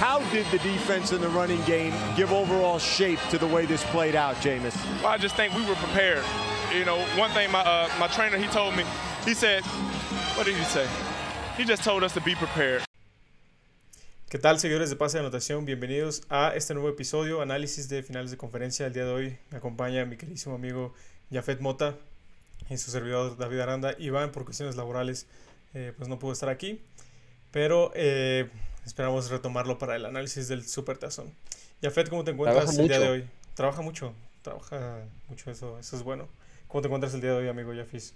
How did the defense and the running game give overall shape to the way this played out, Jameis? Well, I just think we were prepared. You know, one thing my uh, my trainer he told me, he said, what did he say? He just told us to be prepared. ¿Qué tal, seguidores de Pase de Anotación? Bienvenidos a este nuevo episodio, análisis de finales de conferencia. El día de hoy me acompaña mi queridísimo amigo Jafet Mota y su servidor David Aranda. Iván, por cuestiones laborales, eh, pues no pudo estar aquí, pero eh, esperamos retomarlo para el análisis del Super Tazón. Jafet, ¿cómo te encuentras Trabaja el día de hoy? Trabaja mucho, trabaja mucho, eso, eso es bueno. ¿Cómo te encuentras el día de hoy, amigo Jafis?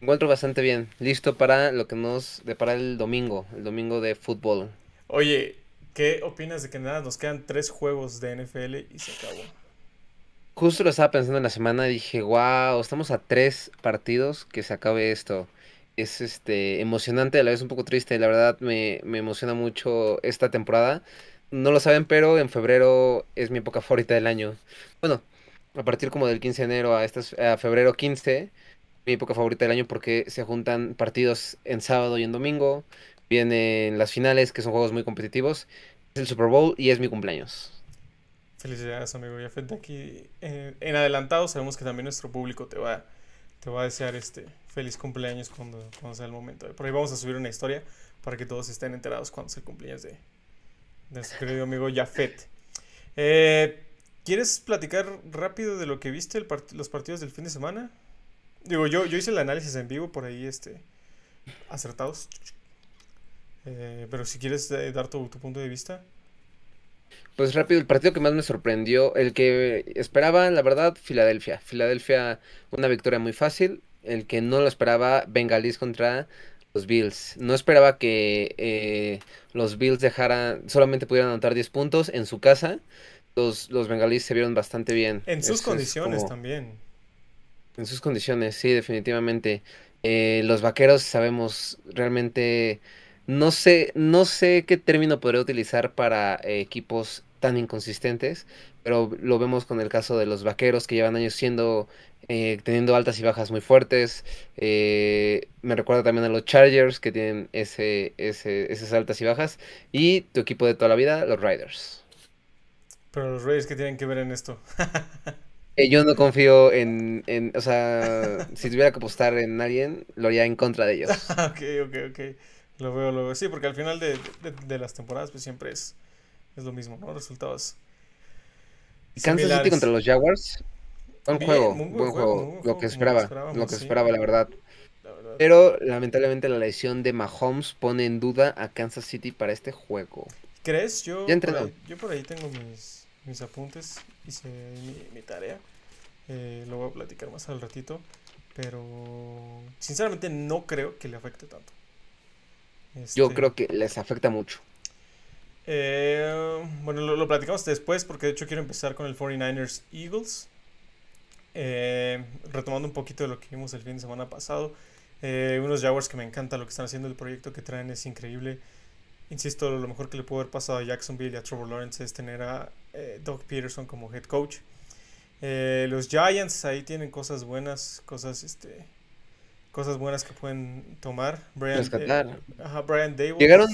Me encuentro bastante bien, listo para lo que nos depara el domingo, el domingo de fútbol. Oye, ¿qué opinas de que nada, nos quedan tres juegos de NFL y se acabó? Justo lo estaba pensando en la semana y dije, wow, estamos a tres partidos que se acabe esto. Es este emocionante, a la vez un poco triste, la verdad me, me emociona mucho esta temporada. No lo saben, pero en febrero es mi época favorita del año. Bueno, a partir como del 15 de enero a, estas, a febrero 15, mi época favorita del año porque se juntan partidos en sábado y en domingo. Vienen las finales, que son juegos muy competitivos. Es el Super Bowl y es mi cumpleaños. Felicidades, amigo Jafet. De aquí eh, en adelantado sabemos que también nuestro público te va, te va a desear este feliz cumpleaños cuando, cuando sea el momento. Por ahí vamos a subir una historia para que todos estén enterados cuando sea el cumpleaños de, de nuestro querido amigo Jafet. Eh, ¿Quieres platicar rápido de lo que viste el part- los partidos del fin de semana? Digo, yo, yo hice el análisis en vivo por ahí, este, acertados. Eh, pero si quieres eh, dar tu, tu punto de vista. Pues rápido, el partido que más me sorprendió, el que esperaba, la verdad, Filadelfia. Filadelfia, una victoria muy fácil. El que no lo esperaba, Bengalís contra los Bills. No esperaba que eh, los Bills dejaran, solamente pudieran anotar 10 puntos en su casa. Los, los se vieron bastante bien. En sus Es- es condiciones como- también. En sus condiciones, sí, definitivamente. Eh, los vaqueros sabemos realmente. No sé, no sé qué término podría utilizar para eh, equipos tan inconsistentes, pero lo vemos con el caso de los vaqueros que llevan años siendo, eh, teniendo altas y bajas muy fuertes. Eh, me recuerda también a los Chargers que tienen ese, ese, esas altas y bajas. Y tu equipo de toda la vida, los Riders. Pero los Reyes, ¿qué tienen que ver en esto? Eh, yo no confío en, en, o sea, si tuviera que apostar en alguien, lo haría en contra de ellos. ok, ok, ok. Lo veo, lo veo. Sí, porque al final de, de- de las temporadas, pues siempre es, es lo mismo, ¿no? Resultados. Kansas City contra los Jaguars. Buen Bien, juego, buen buen juego, Lo que esperaba, lo que sí. esperaba, la verdad. La verdad. Pero lamentablemente la lesión de Mahomes pone en duda a Kansas City para este juego. ¿Crees? Yo, Ya por ahí, yo por ahí tengo mis, mis apuntes, hice mi, mi tarea. Eh, lo voy a platicar más al ratito. Pero sinceramente no creo que le afecte tanto. Yo Este, creo que les afecta mucho. Eh, bueno, lo, lo platicamos después porque de hecho quiero empezar con el 49ers Eagles. Eh, retomando un poquito de lo que vimos el fin de semana pasado. Eh, unos Jaguars que me encanta lo que están haciendo, el proyecto que traen es increíble. Insisto, lo mejor que le pudo haber pasado a Jacksonville y a Trevor Lawrence es tener a eh, Doug Peterson como head coach. Los Giants ahí tienen cosas buenas, cosas este, cosas buenas que pueden tomar. Brian, ajá, Brian Dable. Llegaron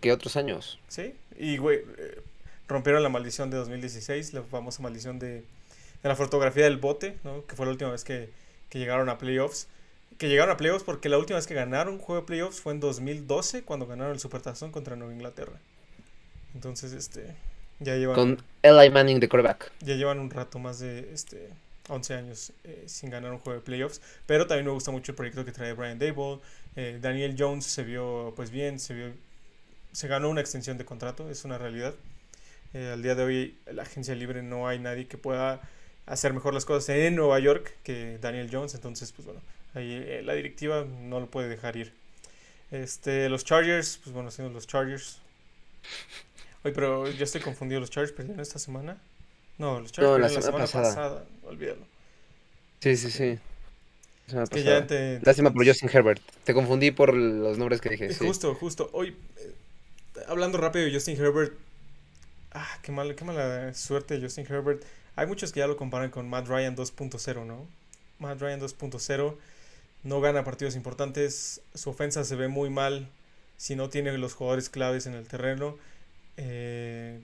que otros años. Sí, y güey, eh, rompieron la maldición de 2016, la famosa maldición de, de la fotografía del bote, ¿no? Que fue la última vez que, que llegaron a playoffs. Que llegaron a playoffs porque la última vez que ganaron un juego de playoffs fue en 2012, cuando ganaron el Supertazón contra Nueva Inglaterra. Entonces, este, ya llevan, Con Eli Manning de quarterback. ya llevan un rato más de este, 11 años eh, sin ganar un juego de playoffs. Pero también me gusta mucho el proyecto que trae Brian Dable. Eh, Daniel Jones se vio pues bien, se vio se ganó una extensión de contrato, es una realidad. Eh, al día de hoy, la agencia libre no hay nadie que pueda hacer mejor las cosas en Nueva York que Daniel Jones, entonces, pues bueno, ahí eh, la directiva no lo puede dejar ir. Este, los Chargers, pues bueno, siendo los Chargers. Oye, pero ya estoy confundido, los Chargers perdieron esta semana. No, los Chargers No, la semana pasada. pasada, olvídalo. Sí, sí, sí. La semana Es que pasada. ya te, Lástima por Justin Herbert. Te confundí por los nombres que dije. Eh, sí. Justo, justo. Hoy, eh, hablando rápido de Justin Herbert. Ah, qué mala, qué mala suerte Justin Herbert. Hay muchos que ya lo comparan con Matt Ryan 2.0, ¿no? Matt Ryan 2.0 no gana partidos importantes. Su ofensa se ve muy mal si no tiene los jugadores claves en el terreno. Eh,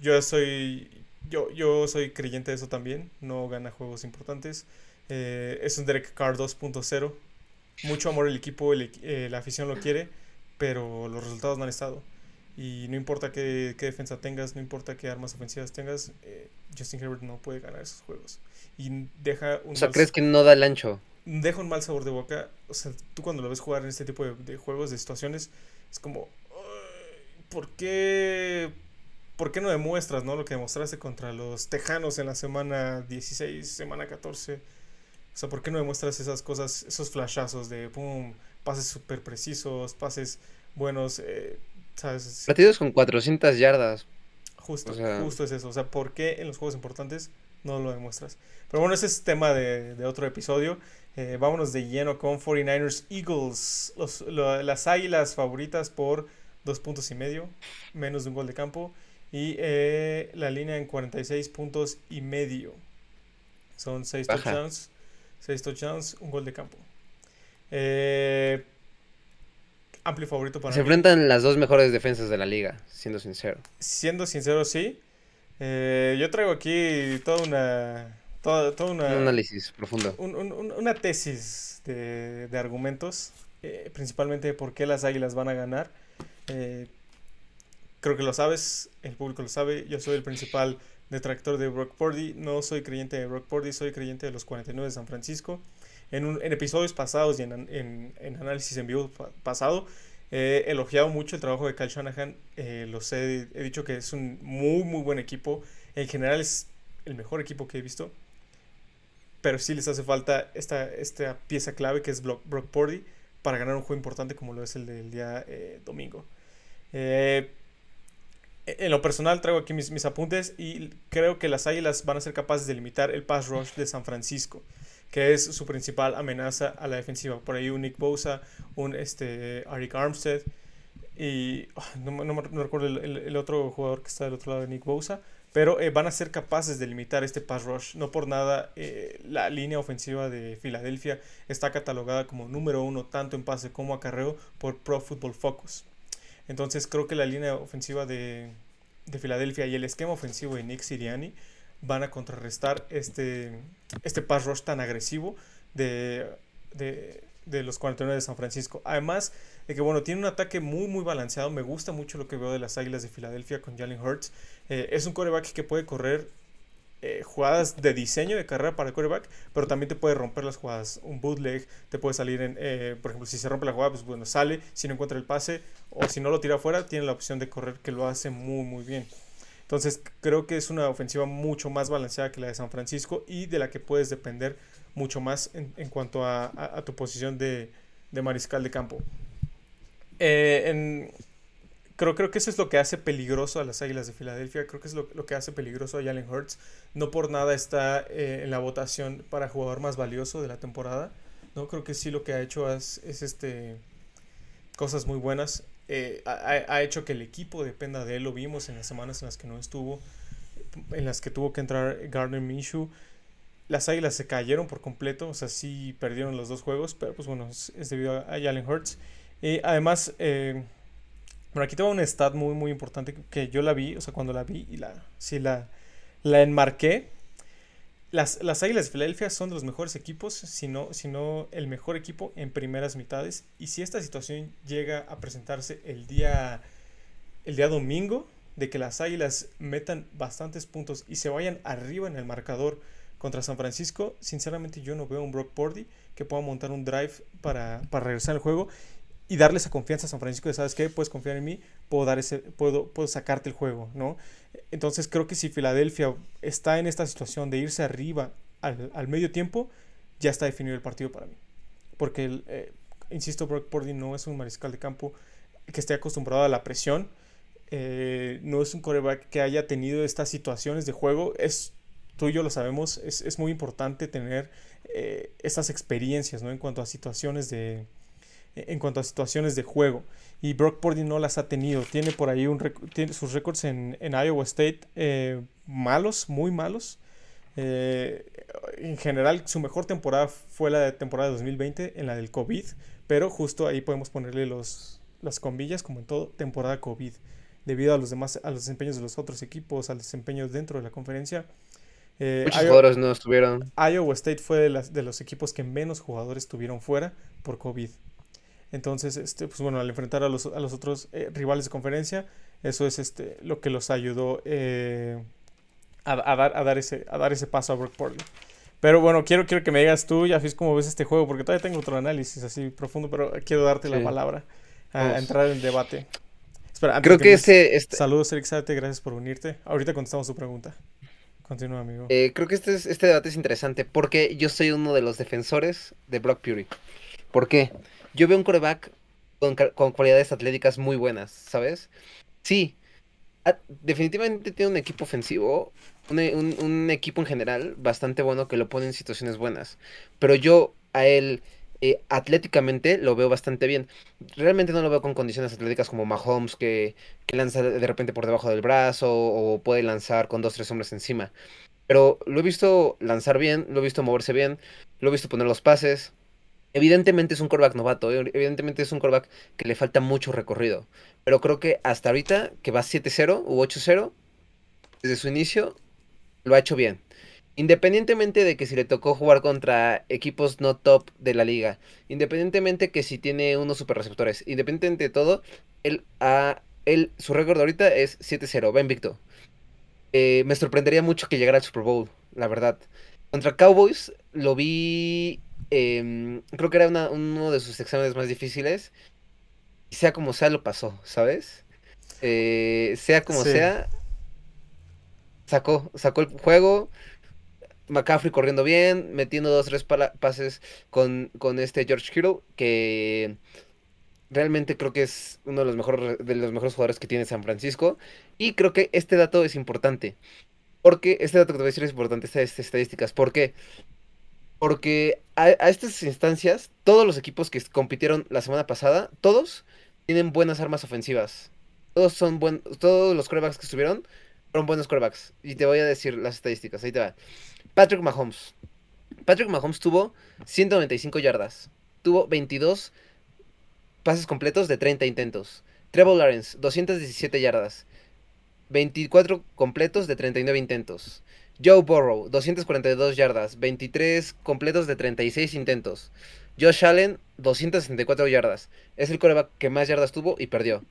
yo soy yo, yo soy creyente de eso también. No gana juegos importantes. Eh, es un Derek Carr 2.0. Mucho amor el equipo, eh, la afición lo quiere, pero los resultados no han estado. Y no importa qué, qué defensa tengas, no importa qué armas ofensivas tengas, eh, Justin Herbert no puede ganar esos juegos. Y deja un... O sea, ¿crees que no da el ancho? Deja un mal sabor de boca. O sea, tú cuando lo ves jugar en este tipo de, de juegos, de situaciones, es como... ¿Por qué ¿por qué no demuestras ¿no? lo que demostraste contra los Tejanos en la semana 16, semana 14? O sea, ¿por qué no demuestras esas cosas, esos flashazos de pum, pases súper precisos, pases buenos, eh, ¿sabes? Partidos con 400 yardas. Justo, justo es eso. O sea, ¿por qué en los juegos importantes no lo demuestras? Pero bueno, ese es tema de, de otro episodio. Eh, vámonos de lleno con 49ers Eagles. Los, las águilas favoritas por dos puntos y medio, menos de un gol de campo. Y eh, la línea en 46 puntos y medio. Son 6 touchdowns. 6 touchdowns, un gol de campo. Eh, amplio favorito para Se enfrentan las dos mejores defensas de la liga, siendo sincero. Siendo sincero, sí. Eh, yo traigo aquí toda una. Toda, toda una un análisis profundo. una tesis de, de argumentos. Eh, principalmente de por qué las águilas van a ganar. Eh, creo que lo sabes, el público lo sabe, yo soy el principal detractor de Brock Purdy, no soy creyente de Brock Purdy, soy creyente de los 49 de San Francisco. En, un, episodios pasados y en, análisis en vivo pasado, he elogiado mucho el trabajo de Kyle Shanahan, eh, lo sé, he dicho que es un muy, muy buen equipo, en general es el mejor equipo que he visto, pero sí les hace falta esta, esta pieza clave que es Brock, Brock Purdy para ganar un juego importante como lo es el del día eh, domingo. Eh, en lo personal traigo aquí mis, mis, apuntes y creo que las Águilas van a ser capaces de limitar el pass rush de San Francisco, que es su principal amenaza a la defensiva. Por ahí un Nick Bosa, un este, Arik Armstead y ah, no, no, recuerdo el, el, otro jugador que está del otro lado de Nick Bosa, pero eh, van a ser capaces de limitar este pass rush. No por nada eh, la línea ofensiva de Filadelfia está catalogada como número uno tanto en pase como acarreo por Pro Football Focus. Entonces creo que la línea ofensiva de, de Filadelfia y el esquema ofensivo de Nick Siriani van a contrarrestar este, este pass rush tan agresivo de, de, los 49 de San Francisco. Además de que, bueno, tiene un ataque muy, muy balanceado. Me gusta mucho lo que veo de las Águilas de Filadelfia con Jalen Hurts. Eh, es un coreback que puede correr eh, jugadas de diseño de carrera para el quarterback, pero también te puede romper las jugadas. Un bootleg te puede salir en, eh, por ejemplo, si se rompe la jugada, pues bueno, sale, si no encuentra el pase o si no lo tira afuera, tiene la opción de correr que lo hace muy, muy bien. Entonces creo que es una ofensiva mucho más balanceada que la de San Francisco y de la que puedes depender mucho más en, en cuanto a, a, tu posición de, de mariscal de campo. Eh, en, creo, creo que eso es lo que hace peligroso a las Águilas de Filadelfia. Creo que es lo, lo que hace peligroso a Jalen Hurts. No por nada está eh, en la votación para jugador más valioso de la temporada. No creo que sí lo que ha hecho es, es este cosas muy buenas. Eh, ha, ha, hecho que el equipo dependa de él. Lo vimos en las semanas en las que no estuvo, en las que tuvo que entrar Gardner Minshew. Las Águilas se cayeron por completo, o sea, sí perdieron los dos juegos, pero pues bueno, es, debido a Jalen Hurts. Y además, eh, bueno, aquí tengo un stat muy, muy importante que yo la vi, o sea, cuando la vi y la, sí la, la enmarqué. Las, las Águilas de Filadelfia son de los mejores equipos, si no, si no el mejor equipo en primeras mitades. Y si esta situación llega a presentarse el día, el día domingo, de que las Águilas metan bastantes puntos y se vayan arriba en el marcador contra San Francisco, sinceramente yo no veo un Brock Purdy que pueda montar un drive para, para regresar al juego y darle esa confianza a San Francisco de, ¿sabes qué? Puedes confiar en mí, puedo, dar ese, puedo, puedo sacarte el juego, ¿no? Entonces creo que si Filadelfia está en esta situación de irse arriba al, al medio tiempo, ya está definido el partido para mí. Porque, eh, insisto, Brock Purdy no es un mariscal de campo que esté acostumbrado a la presión, eh, no es un coreback que haya tenido estas situaciones de juego, es, tú y yo lo sabemos, es, es muy importante tener eh, estas experiencias, ¿no? En cuanto a situaciones de en cuanto a situaciones de juego. Y Brock Purdy no las ha tenido. Tiene por ahí un tiene sus récords en, en, Iowa State eh, malos, muy malos. Eh, en general, su mejor temporada fue la de temporada de 2020, en la del COVID. Pero justo ahí podemos ponerle los, las comillas, como en todo, temporada COVID. debido a los demás, a los desempeños de los otros equipos, al desempeño dentro de la conferencia. Eh, Muchos jugadores no estuvieron. Iowa State fue de, las, de los equipos que menos jugadores tuvieron fuera por COVID. Entonces, este, pues bueno, al enfrentar a los, a los otros eh, rivales de conferencia, eso es este, lo que los ayudó eh, a, dar, a, dar ese, a dar ese paso a Brock Portland. Pero bueno, quiero, quiero que me digas tú, Jafis, cómo ves este juego, porque todavía tengo otro análisis así profundo, pero quiero darte la palabra a, entrar en el debate. Espera, Creo que, ese... Este... Saludos, Eric Sate, gracias por unirte. Ahorita contestamos tu pregunta. Continúa, amigo. Eh, creo que este, este debate es interesante porque yo soy uno de los defensores de Brock Purdy. ¿Por qué? Yo veo un coreback con, cualidades atléticas muy buenas, ¿sabes? Sí, definitivamente tiene un equipo ofensivo, un, equipo en general bastante bueno que lo pone en situaciones buenas. Pero yo a él eh, atléticamente lo veo bastante bien. Realmente no lo veo con condiciones atléticas como Mahomes que, que lanza de repente por debajo del brazo o puede lanzar con dos, tres hombres encima. Pero lo he visto lanzar bien, lo he visto moverse bien, lo he visto poner los pases. Evidentemente es un coreback novato, eh, evidentemente es un coreback que le falta mucho recorrido. Pero creo que hasta ahorita, que va 7-0 u 8-0, desde su inicio, lo ha hecho bien. Independientemente de que si le tocó jugar contra equipos no top de la liga, independientemente que si tiene unos super receptores, independientemente de todo, él, a, él su récord ahorita es 7-0, va invicto. Me sorprendería mucho que llegara al Super Bowl, la verdad. Contra Cowboys lo vi, em, creo que era uno de sus exámenes más difíciles. Y sea como sea, lo pasó, ¿sabes? Eh, sea como sea, sacó, sacó el juego McCaffrey corriendo bien, metiendo dos, tres pases con, con este George Hero, que realmente creo que es uno de los, mejores, de los mejores jugadores que tiene San Francisco. Y creo que este dato es importante. Porque este dato que te voy a decir es importante, estas estadísticas. ¿Por qué? Porque a, estas instancias, todos los equipos que compitieron la semana pasada, todos tienen buenas armas ofensivas. Todos son buenos, todos los corebacks que estuvieron fueron buenos corebacks. Y te voy a decir las estadísticas. Ahí te va. Patrick Mahomes. Patrick Mahomes tuvo 195 yardas. Tuvo 22 pases completos de 30 intentos. Trevor Lawrence, 217 yardas. 24 completos de 39 intentos. Joe Burrow, 242 yardas. 23 completos de 36 intentos. Josh Allen, 264 yardas. Es el coreback que más yardas tuvo y perdió.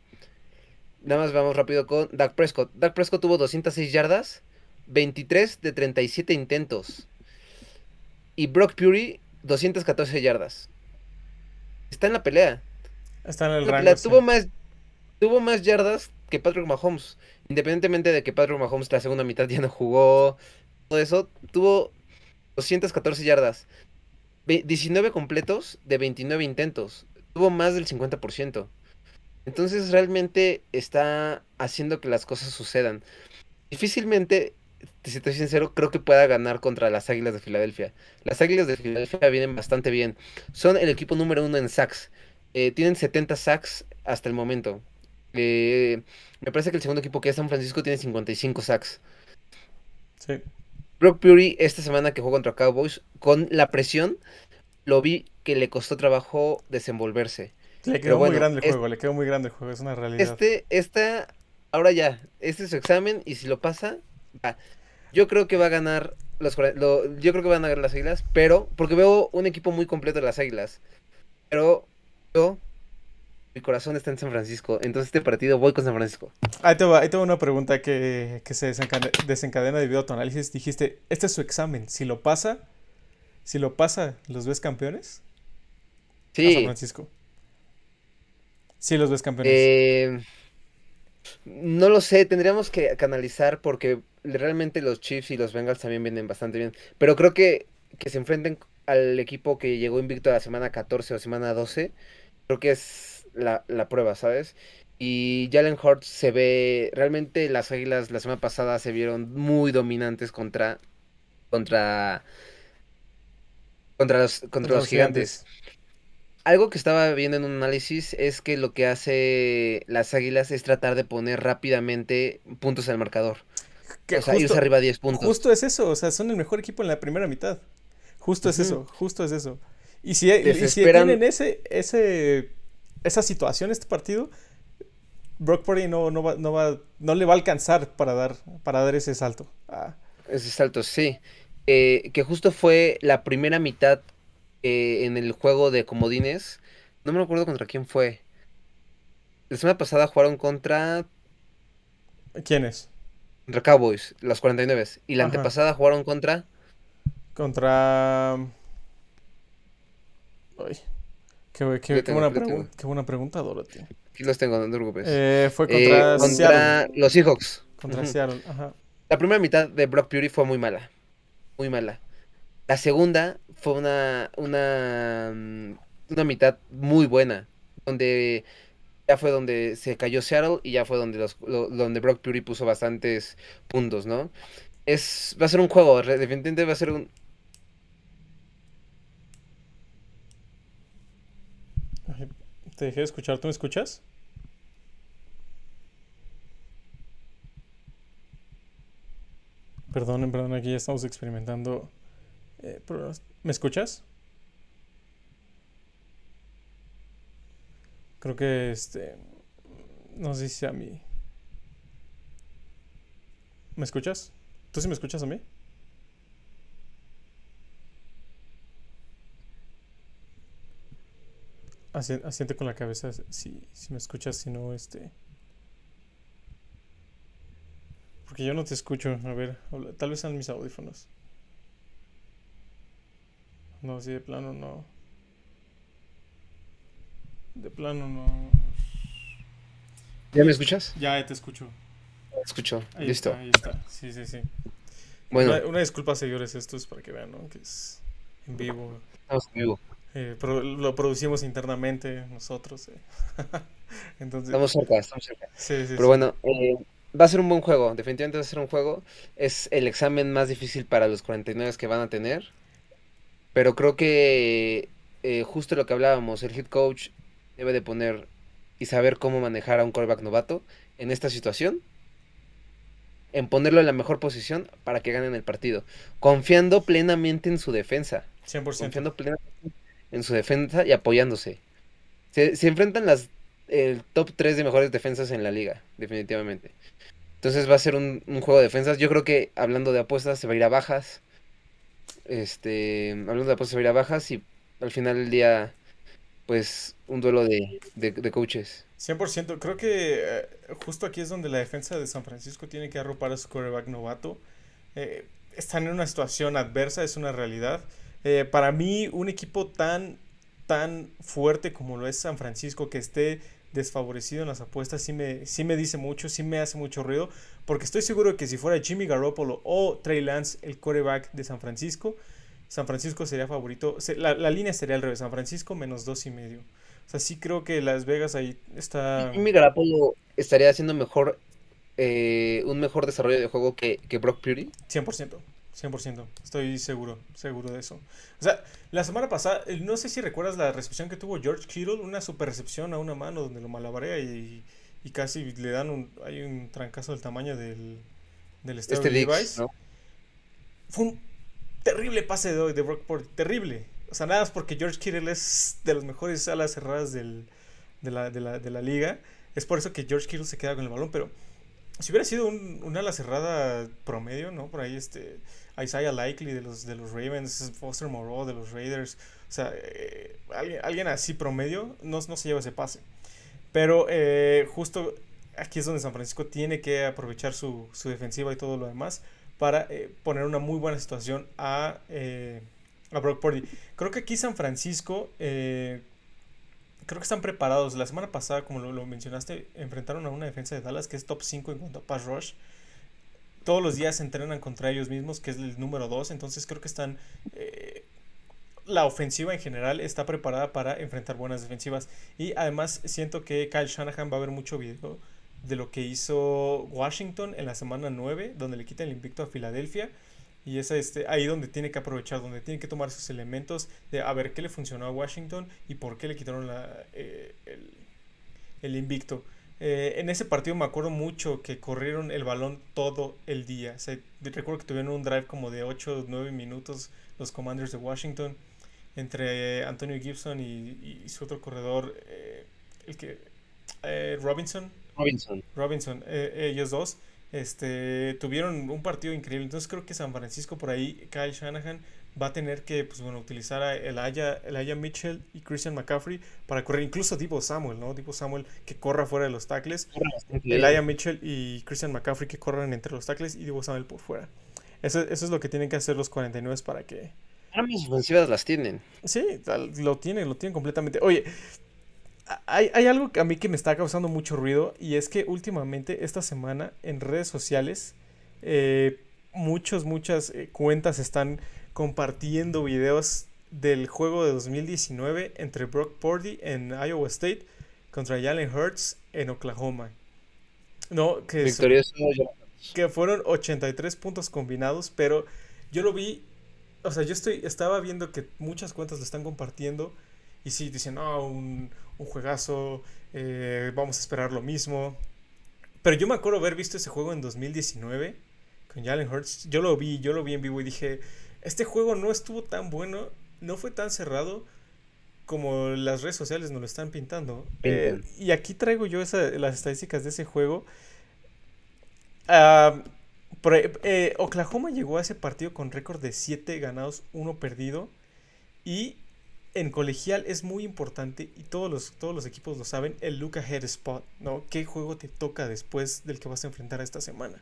Nada más vamos rápido con Dak Prescott. Dak Prescott tuvo 206 yardas, 23 de 37 intentos. Y Brock Purdy, 214 yardas. Está en la pelea. Está en el rango. tuvo, más, tuvo más yardas que Patrick Mahomes. Independientemente de que Patrick Mahomes la segunda mitad ya no jugó. Todo eso. Tuvo 214 yardas. 19 completos de 29 intentos. Tuvo más del 50%. Entonces realmente está haciendo que las cosas sucedan. Difícilmente, si te soy sincero, creo que pueda ganar contra las Águilas de Filadelfia. Las Águilas de Filadelfia vienen bastante bien. Son el equipo número uno en sacks. Eh, tienen 70 sacks hasta el momento. Eh, me parece que el segundo equipo que es San Francisco tiene 55 sacks. Sí. Brock Purdy esta semana que jugó contra Cowboys, con la presión, lo vi que le costó trabajo desenvolverse. Le quedó muy grande el juego, le quedó muy grande el juego, es una realidad. Este, esta, ahora ya, este es su examen y si lo pasa, va. Yo creo que va a ganar los yo creo que van a ganar las águilas, pero, porque veo un equipo muy completo de las águilas. Pero yo, mi corazón está en San Francisco, entonces este partido voy con San Francisco. Ahí te va, ahí te una pregunta que, que se desencadena, desencadena debido a tu análisis. Dijiste, este es su examen, si lo pasa, si lo pasa, ¿los ves campeones? Sí. San Francisco. Sí, los ves campeones. Eh, no lo sé, tendríamos que canalizar porque realmente los Chiefs y los Bengals también vienen bastante bien. Pero creo que, que se enfrenten al equipo que llegó invicto a la semana 14 o semana 12, creo que es la, prueba, ¿sabes? Y Jalen Hurts se ve, realmente las Águilas la semana pasada se vieron muy dominantes contra contra contra los contra, los, gigantes algo que estaba viendo en un análisis es que lo que hace las águilas es tratar de poner rápidamente puntos al marcador. o sea, irse arriba a 10 puntos. Justo es eso, o sea, son el mejor equipo en la primera mitad. Justo es eso, justo es eso. Y si, y si tienen ese, ese, esa situación, este partido, Brock Purdy no, no, va, no, va, no le va a alcanzar para dar, para dar ese salto. Ah, Ese salto, sí. Eh, que justo fue la primera mitad eh, en el juego de comodines. No me acuerdo contra quién fue. La semana pasada jugaron contra, ¿Quién es? contra Cowboys, las 49. Y la Ajá. antepasada jugaron contra. Contra. Ay. Qué, buena pregunta, qué buena pregunta, Dorothy. Aquí los tengo, no te preocupes. Eh, fue Eh, contra, contra Seattle. los Seahawks. Contra. Seattle, ajá. La primera mitad de Brock Purdy fue muy mala. Muy mala. La segunda fue una, una, mm, una mitad muy buena. Donde ya fue donde se cayó Seattle y ya fue donde, los, lo- donde Brock Purdy puso bastantes puntos, ¿no? Es, va a ser un juego, definitivamente va a ser un... Ay, Te dejé de escuchar, ¿tú me escuchas? Perdonen, perdón, aquí ya estamos experimentando. eh, problemas. ¿Me escuchas? Creo que este. No sé si a mí. ¿Me escuchas? ¿Tú sí me escuchas a mí? Asiente con la cabeza si, si me escuchas, si no, este. Porque yo no te escucho. A ver, tal vez sean mis audífonos. No, sí, de plano no. De plano no. ¿Ya me escuchas? Ya te escucho. Escucho, Ahí listo. está, ahí está. Sí, sí, sí. Bueno, Una, una disculpa, señores, esto es para que vean, ¿no? Que es en vivo. estamos en vivo. Eh, pro- lo producimos internamente nosotros. eh. Entonces, Estamos cerca, estamos cerca. sí, sí, Pero sí. bueno, eh, va a ser un buen juego, definitivamente va a ser un juego. Es el examen más difícil para los 49 que van a tener. Pero creo que eh, justo lo que hablábamos, el head coach debe de poner y saber cómo manejar a un quarterback novato en esta situación. En ponerlo en la mejor posición para que ganen el partido. Confiando plenamente en su defensa. 100%. Confiando plenamente en su defensa y apoyándose. Se, enfrentan las el top 3 de mejores defensas en la liga, definitivamente. Entonces va a ser un, juego de defensas. Yo creo que hablando de apuestas se va a ir a bajas. Este, hablando de apuestas se va a ir a bajas y al final del día, pues un duelo de, de, de coaches. 100%. Creo que eh, justo aquí es donde la defensa de San Francisco tiene que arropar a su quarterback novato. Eh, están en una situación adversa, es una realidad. Eh, para mí, un equipo tan, tan fuerte como lo es San Francisco, que esté desfavorecido en las apuestas, sí me, sí me dice mucho, sí me hace mucho ruido, porque estoy seguro que si fuera Jimmy Garoppolo o Trey Lance, el quarterback de San Francisco, San Francisco sería favorito. La, la línea sería al revés, San Francisco menos dos y medio. O sea, sí creo que Las Vegas ahí está... Jimmy Garoppolo estaría haciendo mejor, eh, un mejor desarrollo de juego que, que Brock Purdy. 100%, 100%, estoy seguro, seguro de eso. O sea, la semana pasada, eh, no sé si recuerdas la recepción que tuvo George Kittle, una super recepción a una mano donde lo malabarea y, y casi le dan un, hay un trancazo del tamaño del, del Este Diggs, Levi's. ¿no? Fue un terrible pase de, de Brock Purdy, terrible. O sea, nada más porque George Kittle es de las mejores alas cerradas del, de, la, de, la, de la liga. Es por eso que George Kittle se queda con el balón, pero si hubiera sido un, una ala cerrada promedio, ¿no? Por ahí este Isaiah Likely de los, de los Ravens, Foster Moreau de los Raiders, o sea, eh, alguien, alguien así promedio no, no se lleva ese pase. Pero eh, justo aquí es donde San Francisco tiene que aprovechar su, su defensiva y todo lo demás para eh, poner una muy buena situación a, eh, a Brock Purdy. Creo que aquí San Francisco, creo que están preparados. La semana pasada, como lo, mencionaste, enfrentaron a una defensa de Dallas que es top 5 en cuanto a pass rush. Todos los días se entrenan contra ellos mismos, que es el número 2. Entonces creo que están... eh, la ofensiva en general está preparada para enfrentar buenas defensivas. Y además siento que Kyle Shanahan va a ver mucho video de lo que hizo Washington en la semana 9, donde le quita el invicto a Filadelfia. Y es este, ahí donde tiene que aprovechar, donde tiene que tomar sus elementos de a ver qué le funcionó a Washington y por qué le quitaron la, eh, el, el invicto. Eh, en ese partido me acuerdo mucho que corrieron el balón todo el día. O sea, recuerdo que tuvieron un drive como de 8 o 9 minutos los Commanders de Washington entre Antonio Gibson y, y su otro corredor, eh, el que Robinson, Robinson. Robinson, eh, ellos dos, este, tuvieron un partido increíble. Entonces creo que San Francisco por ahí, Kyle Shanahan va a tener que pues, bueno, utilizar a Elijah, Elijah Mitchell y Christian McCaffrey para correr, incluso Divo Samuel, ¿no? Divo Samuel que corra fuera de los tackles, Elijah Mitchell y Christian McCaffrey que corran entre los tackles y Divo Samuel por fuera. Eso, eso es lo que tienen que hacer los 49 para que... Armas ofensivas las tienen. Sí, lo tienen, lo tienen completamente. Oye, hay, hay, algo que a mí que me está causando mucho ruido y es que últimamente esta semana en redes sociales eh, muchas, muchas eh, cuentas están compartiendo videos del juego de 2019 entre Brock Purdy en Iowa State contra Jalen Hurts en Oklahoma. No, que, que fueron 83 puntos combinados, pero yo lo vi, o sea, yo estoy, estaba viendo que muchas cuentas lo están compartiendo y sí, dicen, no, un, un juegazo, eh, vamos a esperar lo mismo. Pero yo me acuerdo haber visto ese juego en 2019 con Jalen Hurts. Yo lo vi, yo lo vi en vivo y dije, este juego no estuvo tan bueno, no fue tan cerrado como las redes sociales nos lo están pintando. Eh, y aquí traigo yo las estadísticas de ese juego. Ah, eh, Oklahoma llegó a ese partido con récord de 7 ganados, 1 perdido. Y en colegial es muy importante, y todos los, equipos lo saben, el look ahead spot, ¿no? ¿Qué juego te toca después del que vas a enfrentar esta semana?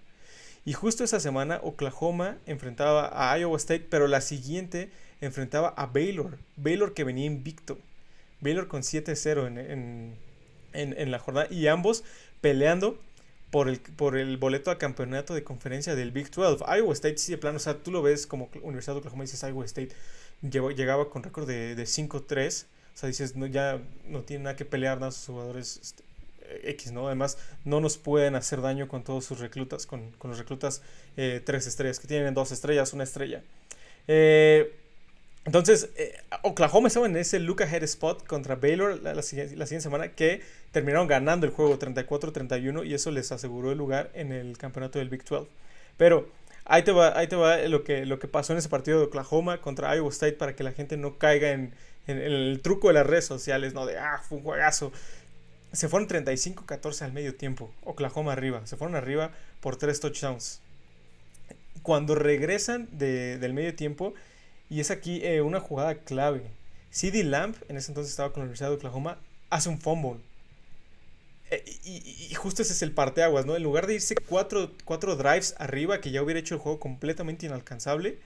Y justo esa semana Oklahoma enfrentaba a Iowa State, pero la siguiente enfrentaba a Baylor. Baylor que venía invicto. Baylor con 7-0 en, en, la jornada. Y ambos peleando por el, por el boleto a campeonato de conferencia del Big 12. Iowa State sí de plano, o sea, tú lo ves como Universidad de Oklahoma y dices Iowa State llegaba con récord de, de 5-3. O sea, dices, no, ya no tiene nada que pelear, nada, sus jugadores este, X, ¿no? Además, no nos pueden hacer daño con todos sus reclutas, con, con los reclutas eh, tres estrellas, que tienen dos estrellas, una estrella. Eh, entonces, eh, Oklahoma estaba en ese look ahead spot contra Baylor la, la, siguiente semana que terminaron ganando el juego 34-31 y eso les aseguró el lugar en el campeonato del Big 12. Pero ahí te va, ahí te va lo, que, lo que pasó en ese partido de Oklahoma contra Iowa State para que la gente no caiga en, el truco de las redes sociales, ¿no? De, ah, fue un juegazo. Se fueron 35-14 al medio tiempo. Oklahoma arriba. Se fueron arriba por tres touchdowns. Cuando regresan del medio tiempo, y es aquí eh, una jugada clave. CD Lamp, en ese entonces estaba con la Universidad de Oklahoma, hace un fumble. Eh, y, justo ese es el parteaguas, ¿no? En lugar de irse cuatro, cuatro, drives arriba, que ya hubiera hecho el juego completamente inalcanzable,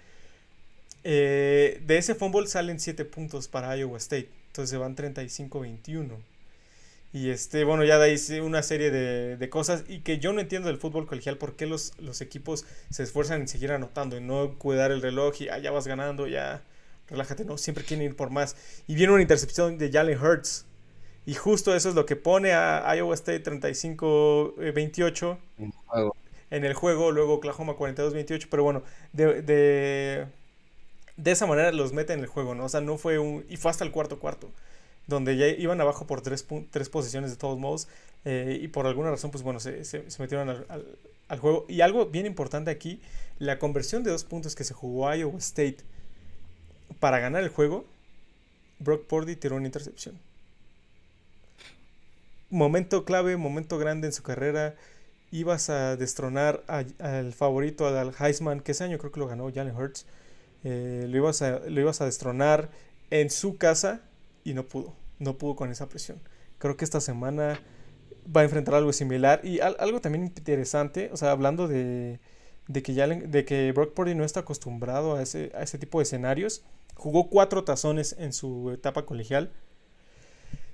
eh, de ese fumble salen 7 puntos para Iowa State. Entonces se van 35-21. Y este, bueno, ya de ahí una serie de, cosas. Y que yo no entiendo del fútbol colegial por qué los, los equipos se esfuerzan en seguir anotando y no cuidar el reloj y ah, ya vas ganando, ya relájate, no, siempre quieren ir por más. Y viene una intercepción de Jalen Hurts. Y justo eso es lo que pone a Iowa State 35-28 en el juego. Luego Oklahoma 42-28. Pero bueno, de, de, de, esa manera los mete en el juego, ¿no? O sea, no fue un. Y fue hasta el cuarto cuarto donde ya iban abajo por tres, tres posiciones de todos modos, eh, y por alguna razón, pues bueno, se, se, metieron al, juego. Y algo bien importante aquí, la conversión de dos puntos que se jugó Iowa State para ganar el juego, Brock Purdy tiró una intercepción. Momento clave, momento grande en su carrera. Ibas a destronar al favorito, al Heisman, que ese año creo que lo ganó Jalen Hurts. Eh, lo, ibas a, lo ibas a destronar en su casa y no pudo, no pudo con esa presión. Creo que esta semana va a enfrentar algo similar y algo también interesante, o sea, hablando de, de que, ya, de que Brock Purdy no está acostumbrado a ese, a ese tipo de escenarios, jugó cuatro tazones en su etapa colegial.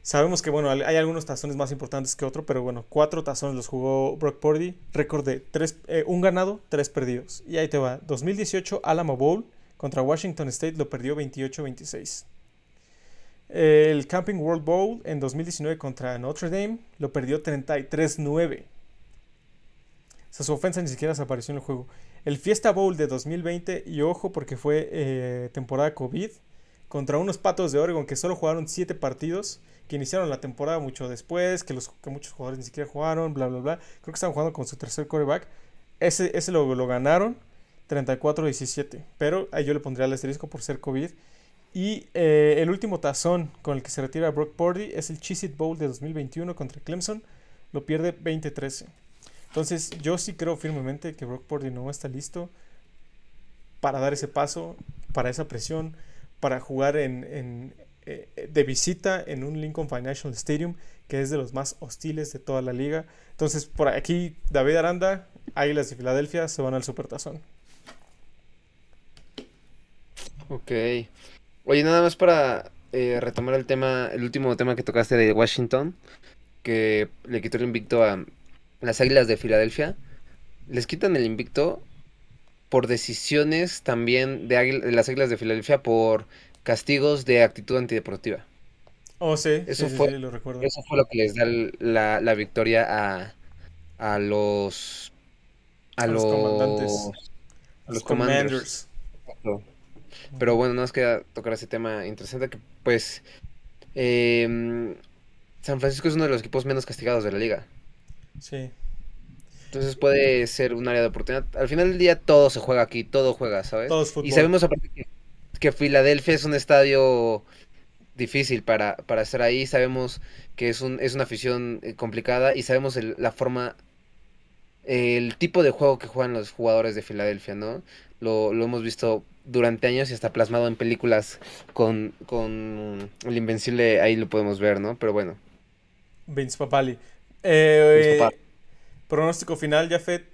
Sabemos que, bueno, hay algunos tazones más importantes que otro, pero bueno, cuatro tazones los jugó Brock Purdy. Récord de tres, eh, un ganado, tres perdidos. Y ahí te va. 2018 Alamo Bowl contra Washington State lo perdió 28-26. El Camping World Bowl en 2019 contra Notre Dame lo perdió 33-9. O sea, su ofensa ni siquiera se apareció en el juego. El Fiesta Bowl de 2020, y ojo porque fue eh, temporada COVID, contra unos patos de Oregon que solo jugaron 7 partidos, que iniciaron la temporada mucho después, que, los, que muchos jugadores ni siquiera jugaron, bla, bla, bla. Creo que estaban jugando con su tercer quarterback. Ese, ese lo, lo ganaron 34-17, pero ahí yo le pondría el asterisco por ser COVID. Y eh, el último tazón con el que se retira Brock Purdy es el Cheez It Bowl de 2021 contra Clemson. lo pierde 20-13. Entonces, yo sí creo firmemente que Brock Purdy no está listo para dar ese paso, para esa presión, para jugar en, eh, de visita en un Lincoln Financial Stadium, que es de los más hostiles de toda la liga. Entonces, por aquí, David Aranda, Águilas de Filadelfia se van al Supertazón. Ok. Oye, nada más para eh, retomar el tema, el último tema que tocaste de Washington, que le quitó el invicto a las Águilas de Filadelfia. Les quitan el invicto por decisiones también de, las Águilas de Filadelfia por castigos de actitud antideportiva. Oh, sí, eso sí, fue, sí, lo recuerdo. Eso fue lo que les da la, la victoria a, a los a, a los, comandantes. A los, commanders. Pero bueno, nos queda tocar ese tema interesante que pues eh, San Francisco es uno de los equipos menos castigados de la liga. Sí. Entonces puede ser un área de oportunidad. Al final del día todo se juega aquí, todo juega, ¿sabes? Y sabemos aparte que, que, Filadelfia es un estadio difícil para, para estar ahí. Sabemos que es, un, es una afición eh, complicada y sabemos el, la forma, el tipo de juego que juegan los jugadores de Filadelfia, ¿no? Lo, lo hemos visto durante años y está plasmado en películas con, con el Invencible, ahí lo podemos ver, ¿no? Pero bueno. Vince Papali. Eh, pronóstico final, Jafet,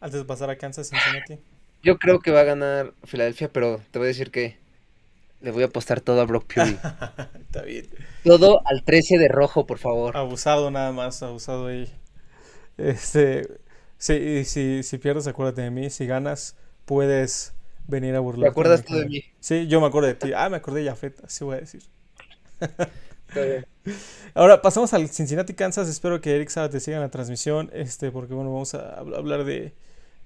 antes de pasar a Kansas Cincinnati. Yo creo que va a ganar Filadelfia, pero te voy a decir que le voy a apostar todo a Brock Purdy. Está bien. Todo al 13 de rojo, por favor. Abusado nada más, abusado ahí. Este, si, si, si pierdes, acuérdate de mí. Si ganas, puedes venir a burlar. ¿Te acuerdas tú de mí? Sí, yo me acuerdo de ti. Ah, me acordé de Jafet, así voy a decir. Ahora pasamos al Cincinnati, Kansas. Espero que Eric Saba te siga en la transmisión, este, porque bueno, vamos a hablar de,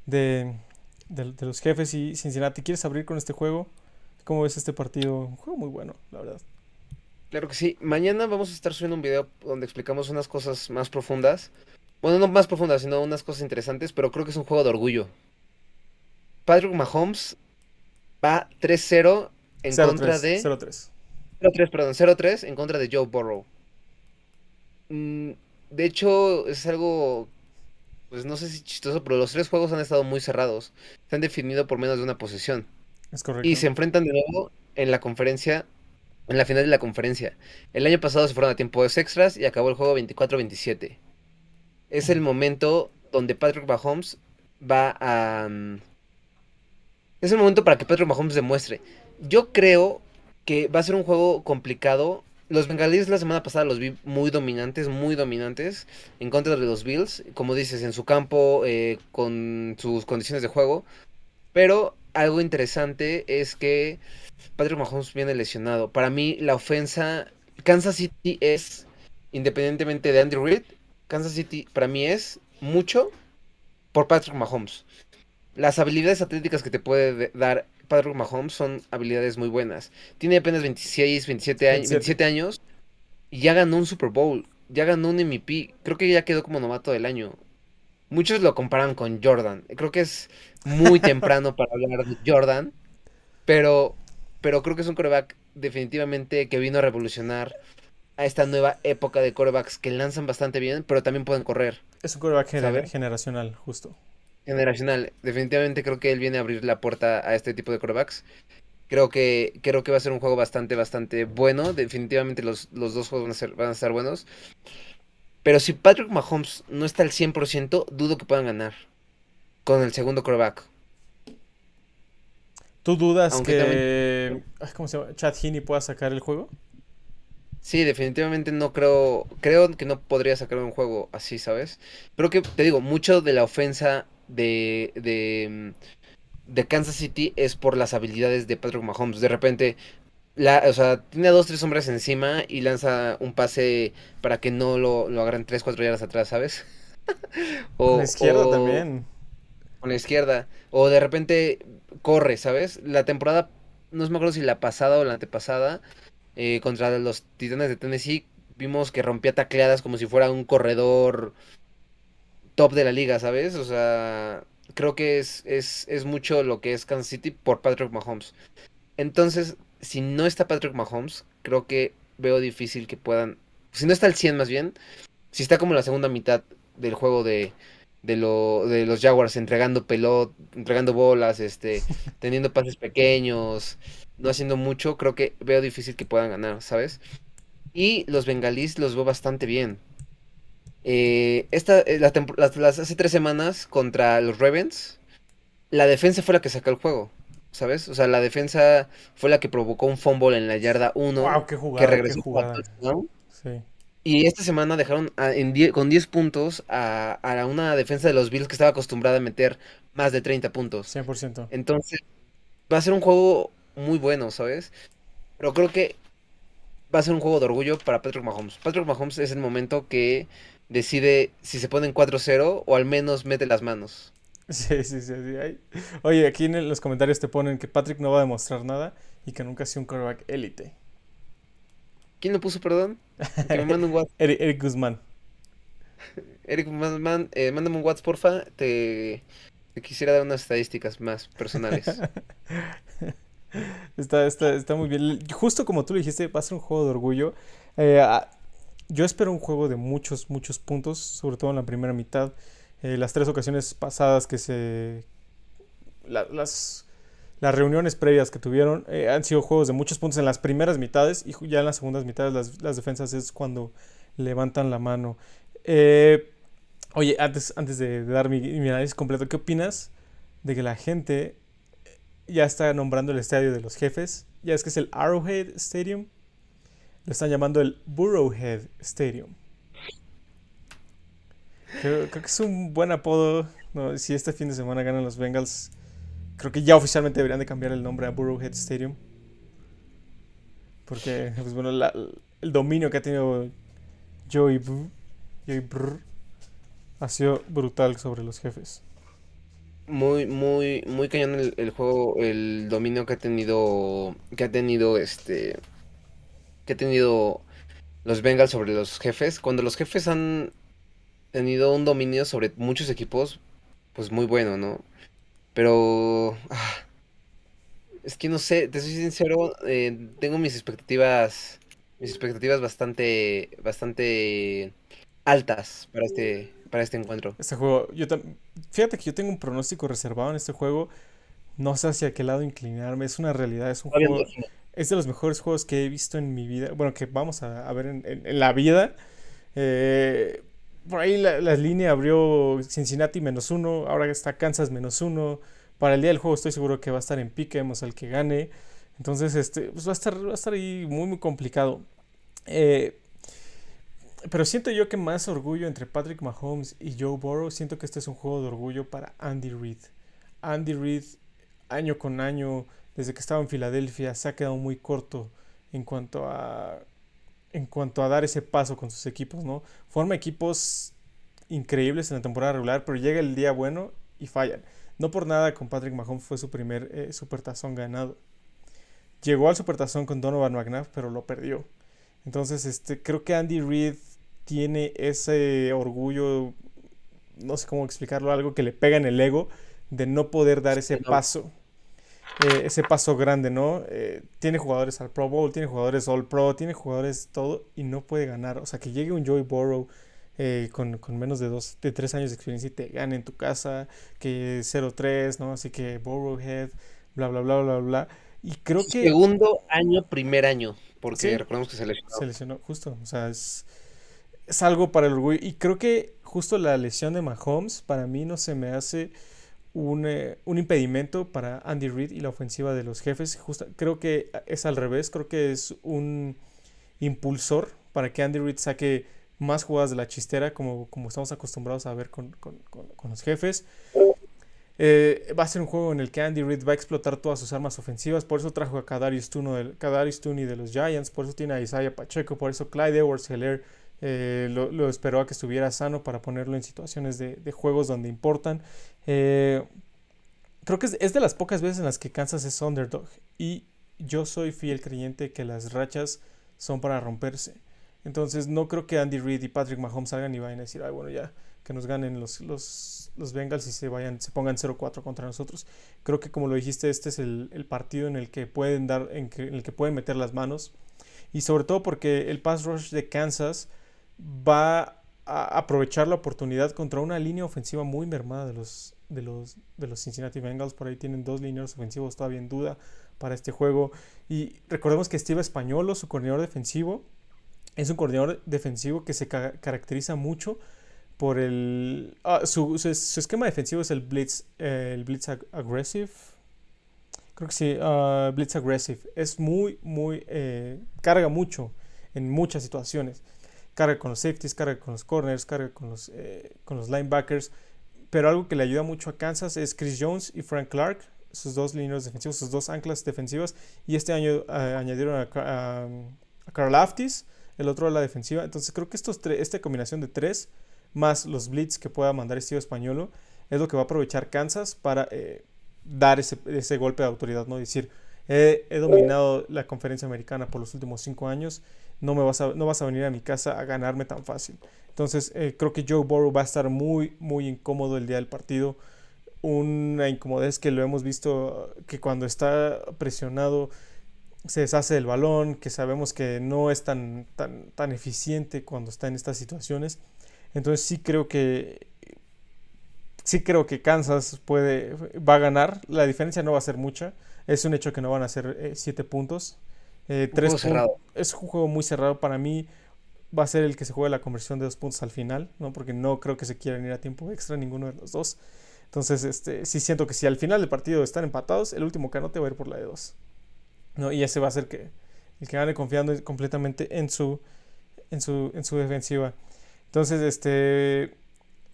de, de, los jefes y Cincinnati. ¿Quieres abrir con este juego? ¿Cómo ves este partido? Un juego muy bueno, la verdad. Claro que sí. Mañana vamos a estar subiendo un video donde explicamos unas cosas más profundas. Bueno, no más profundas, sino unas cosas interesantes, pero creo que es un juego de orgullo. Patrick Mahomes va 3-0 en contra de... 0-3. 0-3, perdón, 0-3 en contra de Joe Burrow. Mm, de hecho, es algo, pues no sé si chistoso, pero los tres juegos han estado muy cerrados. Se han definido por menos de una posesión. Es correcto. Y se enfrentan de nuevo en la conferencia, en la final de la conferencia. El año pasado se fueron a tiempos extras y acabó el juego 24-27. Es el momento donde Patrick Mahomes va a... Mm, es el momento para que Patrick Mahomes demuestre. Yo creo que va a ser un juego complicado. Los bengalíes la semana pasada los vi muy dominantes, muy dominantes en contra de los Bills, como dices, en su campo, eh, con sus condiciones de juego. Pero algo interesante es que Patrick Mahomes viene lesionado. Para mí, la ofensa, Kansas City es, independientemente de Andy Reid, Kansas City para mí es mucho por Patrick Mahomes. Las habilidades atléticas que te puede dar Patrick Mahomes son habilidades muy buenas. Tiene apenas 26, 27 años, 27 años y ya ganó un Super Bowl, ya ganó un MVP. Creo que ya quedó como novato del año. Muchos lo comparan con Jordan. Creo que es muy temprano para hablar de Jordan, pero, pero creo que es un coreback definitivamente que vino a revolucionar a esta nueva época de corebacks que lanzan bastante bien, pero también pueden correr. Es un coreback generacional, justo generacional. Definitivamente creo que él viene a abrir la puerta a este tipo de corebacks. Creo que, creo que va a ser un juego bastante, bastante bueno. Definitivamente los, los dos juegos van a, ser, van a estar buenos. Pero si Patrick Mahomes no está al 100%, dudo que puedan ganar con el segundo coreback. ¿Tú dudas que ¿cómo se llama? Chad Heaney pueda sacar el juego? Sí, definitivamente no creo, creo que no podría sacar un juego así, ¿sabes? Pero que te digo, mucho de la ofensa de, de, de Kansas City es por las habilidades de Patrick Mahomes. De repente, la, o sea, tiene a dos, tres hombres encima y lanza un pase para que no lo, lo agarren tres, cuatro yardas atrás, ¿sabes? o, con la izquierda también. Con la izquierda. O de repente corre, ¿sabes? La temporada, no me acuerdo si la pasada o la antepasada, eh, contra los Titanes de Tennessee, vimos que rompía tacleadas como si fuera un corredor top de la liga, ¿sabes? O sea, creo que es, es, es mucho lo que es Kansas City por Patrick Mahomes. Entonces, si no está Patrick Mahomes, creo que veo difícil que puedan, si no está al 100 más bien, si está como la segunda mitad del juego de, de, lo, de los Jaguars, entregando pelot, entregando bolas, este, teniendo pases pequeños, no haciendo mucho, creo que veo difícil que puedan ganar, ¿sabes? Y los bengalís los veo bastante bien. Eh, esta, eh, las, hace tres semanas contra los Ravens, la defensa fue la que sacó el juego. ¿Sabes? O sea, la defensa fue la que provocó un fumble en la yarda 1 wow, qué jugada, que regresó sí. Y esta semana dejaron con 10 puntos a, a, una defensa de los Bills que estaba acostumbrada a meter más de 30 puntos. 100%. Entonces, va a ser un juego muy bueno, ¿sabes? Pero creo que va a ser un juego de orgullo para Patrick Mahomes. Patrick Mahomes es el momento que decide si se ponen 4-0 o al menos mete las manos. Sí, sí, sí. Oye, aquí en los comentarios te ponen que Patrick no va a demostrar nada y que nunca ha sido un quarterback élite. ¿Quién lo puso, perdón? Que me mande un WhatsApp. Eric, Guzmán. Eric Guzmán, eh, mándame un WhatsApp, porfa. Te, te, quisiera dar unas estadísticas más personales. está, está, está muy bien. Justo como tú lo dijiste, va a ser un juego de orgullo. Eh, yo espero un juego de muchos, muchos puntos, sobre todo en la primera mitad. Eh, las tres ocasiones pasadas que se... las, las reuniones previas que tuvieron eh, han sido juegos de muchos puntos en las primeras mitades y ya en las segundas mitades las, las defensas es cuando levantan la mano. Eh, oye, antes, antes de, dar mi, mi, análisis completo, ¿qué opinas de que la gente ya está nombrando el estadio de los jefes? Ya es que es el Arrowhead Stadium. Lo están llamando el Burrowhead Stadium. Creo, que es un buen apodo. si este fin de semana ganan los Bengals, creo que ya oficialmente deberían de cambiar el nombre a Burrowhead Stadium. Porque, pues bueno, el dominio que ha tenido Joey, Brr, ha sido brutal sobre los jefes. Muy, muy, muy cañón el, el, juego, el dominio que ha tenido, que ha tenido este, que ha tenido los Bengals sobre los jefes. Cuando los jefes han tenido un dominio sobre muchos equipos, pues muy bueno, ¿no? Pero... Ah, es que no sé, te soy sincero, eh, tengo mis expectativas, mis expectativas bastante, bastante altas para este, para este encuentro. Este juego, yo fíjate que yo tengo un pronóstico reservado en este juego. No sé hacia qué lado inclinarme. Es una realidad, es un juego. Es de los mejores juegos que he visto en mi vida. Bueno, que vamos a, ver en, la vida. Eh, por ahí la, línea abrió Cincinnati menos uno, ahora está Kansas menos uno. Para el día del juego estoy seguro que va a estar en pique, vemos al que gane. Entonces, este, pues va a estar, va a estar ahí muy, muy complicado. Eh, pero siento yo que más orgullo entre Patrick Mahomes y Joe Burrow, siento que este es un juego de orgullo para Andy Reid. Andy Reid, año con año, desde que estaba en Filadelfia, se ha quedado muy corto en cuanto a en cuanto a dar ese paso con sus equipos, ¿no? Forma equipos increíbles en la temporada regular, pero llega el día bueno y fallan. No por nada con Patrick Mahomes fue su primer eh, supertazón ganado. Llegó al supertazón con Donovan McNabb, pero lo perdió. Entonces, este, creo que Andy Reid tiene ese orgullo, no sé cómo explicarlo, algo que le pega en el ego de no poder dar ese paso eh, ese paso grande, ¿no? Eh, tiene jugadores al Pro Bowl, tiene jugadores All Pro, tiene jugadores todo y no puede ganar. O sea, que llegue un Joey Burrow eh, con, menos de dos, de tres años de experiencia y te gane en tu casa, que 0-3, ¿no? Así que Burrowhead, bla, bla, bla, bla, bla. Y creo que... Segundo año, primer año, porque recordemos que se lesionó. Se lesionó, justo. O sea, es, es algo para el orgullo. Y creo que justo la lesión de Mahomes, para mí no se me hace eh, un, impedimento para Andy Reid y la ofensiva de los jefes. creo que es al revés, creo que es un impulsor para que Andy Reid saque más jugadas de la chistera como, como estamos acostumbrados a ver con, los jefes. Eh, va a ser un juego en el que Andy Reid va a explotar todas sus armas ofensivas, por eso trajo a Kadarius Tooney de los Giants, por eso tiene a Isaiah Pacheco, por eso Clyde Edwards Heller eh, lo, esperó a que estuviera sano para ponerlo en situaciones de, juegos donde importan. Eh, creo que es, de las pocas veces en las que Kansas es underdog. Y yo soy fiel creyente que las rachas son para romperse. Entonces no creo que Andy Reid y Patrick Mahomes salgan y vayan a decir, ay bueno ya, que nos ganen los, los, los Bengals y se vayan, se pongan 0-4 contra nosotros. Creo que como lo dijiste, este es el, partido en el que pueden dar, en, en, el que pueden meter las manos. Y sobre todo porque el pass rush de Kansas va a aprovechar la oportunidad contra una línea ofensiva muy mermada de los, de los, de los Cincinnati Bengals. Por ahí tienen dos líneas ofensivos todavía en duda para este juego. Y recordemos que Steve Españolo, su coordinador defensivo, es un coordinador defensivo que se ca caracteriza mucho por el... Ah, su, su, esquema defensivo es el Blitz, eh, el blitz ag Aggressive. Creo que sí, uh, Blitz Aggressive. Es muy, muy... Eh, carga mucho en muchas situaciones. Carga con los safeties, carga con los corners, carga con los, eh, con los linebackers. Pero algo que le ayuda mucho a Kansas es Chris Jones y Frank Clark, sus dos líneas defensivas, sus dos anclas defensivas. Y este año uh, añadieron a, a, a Carl Aftis, el otro a la defensiva. Entonces creo que estos esta combinación de tres, más los blitz que pueda mandar Steve Españolo, es lo que va a aprovechar Kansas para eh, dar ese, ese, golpe de autoridad, ¿no? Decir, he, dominado la conferencia americana por los últimos cinco años, no, me vas a, no vas a venir a mi casa a ganarme tan fácil. Entonces eh, creo que Joe Burrow va a estar muy, muy incómodo el día del partido. Una incomodez que lo hemos visto que cuando está presionado se deshace del balón, que sabemos que no es tan, tan, tan eficiente cuando está en estas situaciones. Entonces sí creo que sí creo que Kansas puede va a ganar. La diferencia no va a ser mucha. Es un hecho que no van a ser 7 eh, puntos. Eh, tres puntos. Es un juego muy cerrado para mí. Va a ser el que se juegue la conversión de dos puntos al final, ¿no? Porque no creo que se quieran ir a tiempo extra ninguno de los dos. Entonces, este, sí siento que si al final del partido están empatados, el último canote va a ir por la de dos. ¿no? Y ese va a ser que, el que gane confiando completamente en su, en su, en su defensiva. Entonces, este,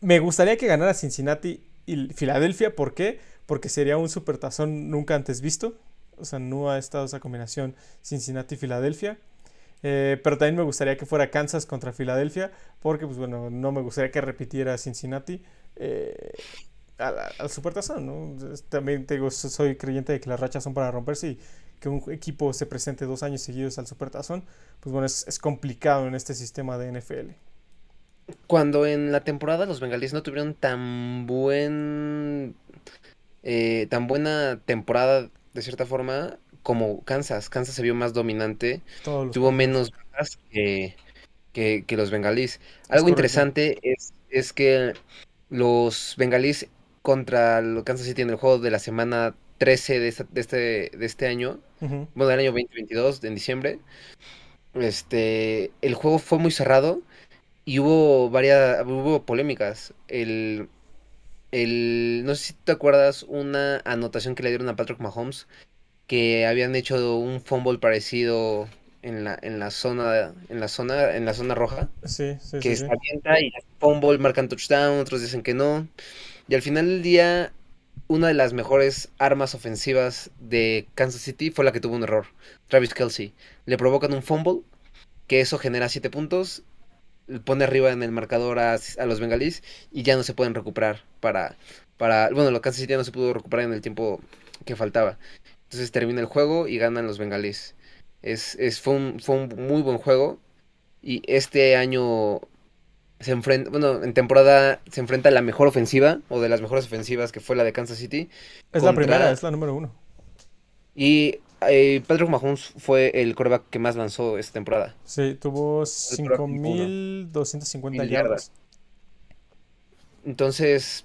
me gustaría que ganara Cincinnati y Filadelfia. ¿Por qué? Porque sería un supertazón nunca antes visto. O sea, no ha estado esa combinación Cincinnati-Filadelfia. Eh, pero también me gustaría que fuera Kansas contra Filadelfia. Porque, pues bueno, no me gustaría que repitiera Cincinnati. Eh, al, supertazón, ¿no? También soy creyente de que las rachas son para romperse y que un equipo se presente dos años seguidos al supertazón, pues bueno, es, es complicado en este sistema de NFL cuando en la temporada los bengalíes no tuvieron tan buen eh, tan buena temporada de cierta forma como Kansas. Kansas se vio más dominante, tuvo menos bajas que, que, que, los bengalíes. Algo es interesante es, es, que los bengalíes contra los Kansas City en el juego de la semana 13 de, esta, de, este, de este año, uh -huh. bueno, del año 2022, en diciembre, este, el juego fue muy cerrado y hubo varias, hubo polémicas. El, el, no sé si te acuerdas una anotación que le dieron a Patrick Mahomes, que habían hecho un fumble parecido en la, en la zona, en la zona, en la zona roja. Sí, sí, que sí, se avienta y fumble marcan touchdown, otros dicen que no. Y al final del día, una de las mejores armas ofensivas de Kansas City fue la que tuvo un error. Travis Kelsey. Le provocan un fumble, que eso genera 7 puntos pone arriba en el marcador a, a, los bengalíes y ya no se pueden recuperar para, para bueno, lo Kansas City ya no se pudo recuperar en el tiempo que faltaba. Entonces termina el juego y ganan los bengalíes. Es, es, fue, un, fue un muy buen juego y este año se enfrenta, bueno, en temporada se enfrenta a la mejor ofensiva o de las mejores ofensivas que fue la de Kansas City. Es contra... la primera, es la número uno. Y eh, Patrick Mahomes fue el coreback que más lanzó esta temporada. Sí, tuvo 5.250 yardas. Entonces,